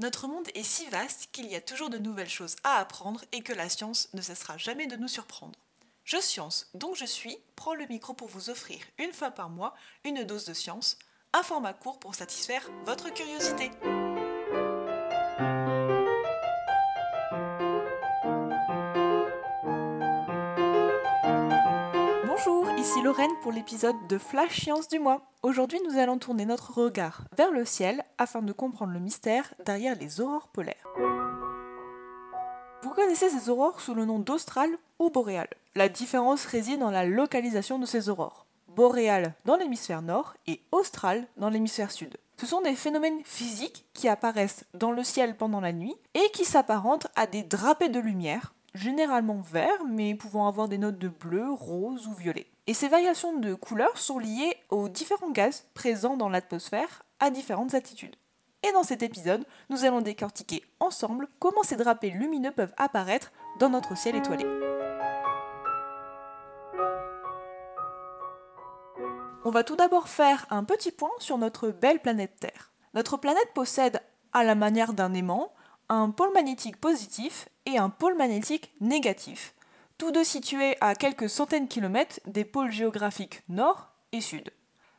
Notre monde est si vaste qu'il y a toujours de nouvelles choses à apprendre et que la science ne cessera jamais de nous surprendre. Je Science, donc je suis, prends le micro pour vous offrir une fois par mois une dose de science, un format court pour satisfaire votre curiosité. Ici Lorraine pour l'épisode de Flash Science du mois. Aujourd'hui, nous allons tourner notre regard vers le ciel afin de comprendre le mystère derrière les aurores polaires. Vous connaissez ces aurores sous le nom d'austral ou boréal. La différence réside dans la localisation de ces aurores. Boréal dans l'hémisphère nord et austral dans l'hémisphère sud. Ce sont des phénomènes physiques qui apparaissent dans le ciel pendant la nuit et qui s'apparentent à des drapés de lumière, généralement verts mais pouvant avoir des notes de bleu, rose ou violet. Et ces variations de couleurs sont liées aux différents gaz présents dans l'atmosphère à différentes altitudes. Et dans cet épisode, nous allons décortiquer ensemble comment ces drapés lumineux peuvent apparaître dans notre ciel étoilé. On va tout d'abord faire un petit point sur notre belle planète Terre. Notre planète possède, à la manière d'un aimant, un pôle magnétique positif et un pôle magnétique négatif, tous deux situés à quelques centaines de kilomètres des pôles géographiques nord et sud.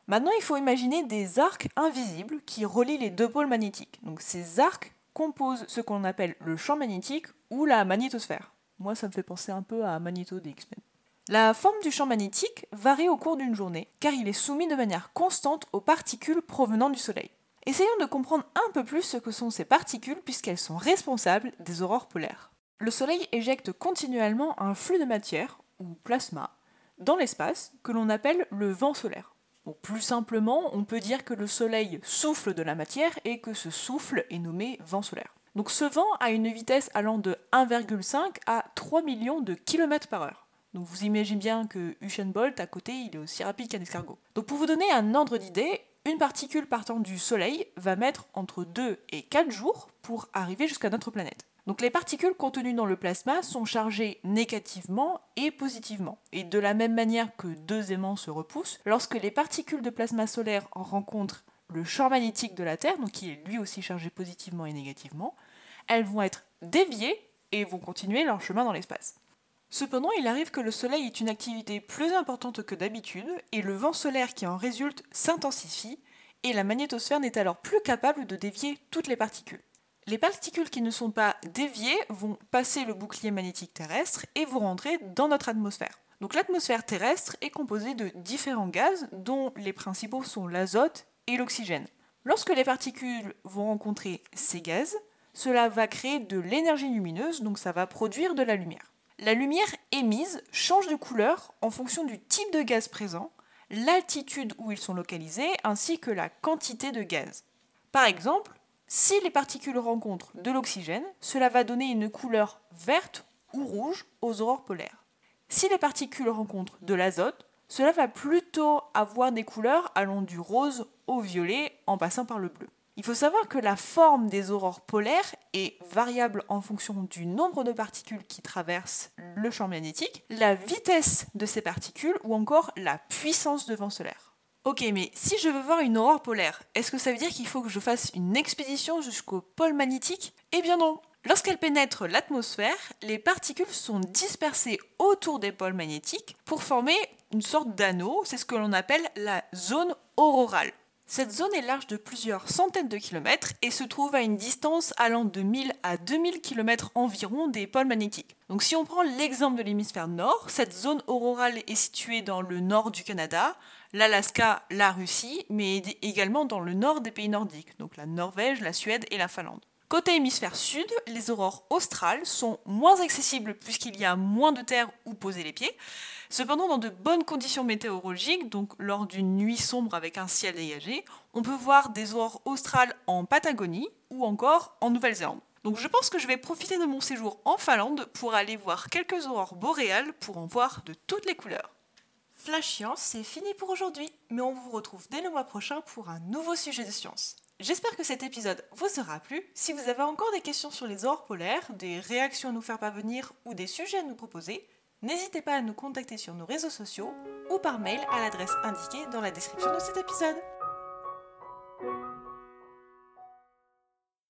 Maintenant, il faut imaginer des arcs invisibles qui relient les deux pôles magnétiques. Donc ces arcs composent ce qu'on appelle le champ magnétique ou la magnétosphère. Moi, ça me fait penser un peu à Magneto des X-Men. La forme du champ magnétique varie au cours d'une journée, car il est soumis de manière constante aux particules provenant du Soleil. Essayons de comprendre un peu plus ce que sont ces particules puisqu'elles sont responsables des aurores polaires. Le Soleil éjecte continuellement un flux de matière, ou plasma, dans l'espace que l'on appelle le vent solaire. plus simplement, on peut dire que le Soleil souffle de la matière et que ce souffle est nommé vent solaire. Donc ce vent a une vitesse allant de 1,5 à 3 millions de km par heure. Donc vous imaginez bien que Usain à côté, il est aussi rapide qu'un escargot. Donc pour vous donner un ordre d'idée, une particule partant du Soleil va mettre entre 2 et 4 jours pour arriver jusqu'à notre planète. Donc les particules contenues dans le plasma sont chargées négativement et positivement. Et de la même manière que deux aimants se repoussent, lorsque les particules de plasma solaire rencontrent le champ magnétique de la Terre, donc qui est lui aussi chargé positivement et négativement, elles vont être déviées et vont continuer leur chemin dans l'espace. Cependant, il arrive que le Soleil ait une activité plus importante que d'habitude et le vent solaire qui en résulte s'intensifie et la magnétosphère n'est alors plus capable de dévier toutes les particules. Les particules qui ne sont pas déviées vont passer le bouclier magnétique terrestre et vont rentrer dans notre atmosphère. Donc l'atmosphère terrestre est composée de différents gaz dont les principaux sont l'azote et l'oxygène. Lorsque les particules vont rencontrer ces gaz, cela va créer de l'énergie lumineuse, donc ça va produire de la lumière. La lumière émise change de couleur en fonction du type de gaz présent, l'altitude où ils sont localisés, ainsi que la quantité de gaz. Par exemple, si les particules rencontrent de l'oxygène, cela va donner une couleur verte ou rouge aux aurores polaires. Si les particules rencontrent de l'azote, cela va plutôt avoir des couleurs allant du rose au violet en passant par le bleu. Il faut savoir que la forme des aurores polaires est variable en fonction du nombre de particules qui traversent le champ magnétique, la vitesse de ces particules ou encore la puissance de vent solaire. Ok, mais si je veux voir une aurore polaire, est-ce que ça veut dire qu'il faut que je fasse une expédition jusqu'au pôle magnétique? Eh bien non. Lorsqu'elles pénètrent l'atmosphère, les particules sont dispersées autour des pôles magnétiques pour former une sorte d'anneau, c'est ce que l'on appelle la zone aurorale. Cette zone est large de plusieurs centaines de kilomètres et se trouve à une distance allant de 1000 à 2000 km environ des pôles magnétiques. Donc si on prend l'exemple de l'hémisphère nord, cette zone aurorale est située dans le nord du Canada, l'Alaska, la Russie, mais également dans le nord des pays nordiques, donc la Norvège, la Suède et la Finlande. Côté hémisphère sud, les aurores australes sont moins accessibles puisqu'il y a moins de terre où poser les pieds. Cependant, dans de bonnes conditions météorologiques, donc lors d'une nuit sombre avec un ciel dégagé, on peut voir des aurores australes en Patagonie ou encore en Nouvelle-Zélande. Donc je pense que je vais profiter de mon séjour en Finlande pour aller voir quelques aurores boréales pour en voir de toutes les couleurs. Flash Science, c'est fini pour aujourd'hui, mais on vous retrouve dès le mois prochain pour un nouveau sujet de science. J'espère que cet épisode vous aura plu. Si vous avez encore des questions sur les aurores polaires, des réactions à nous faire parvenir ou des sujets à nous proposer, n'hésitez pas à nous contacter sur nos réseaux sociaux ou par mail à l'adresse indiquée dans la description de cet épisode.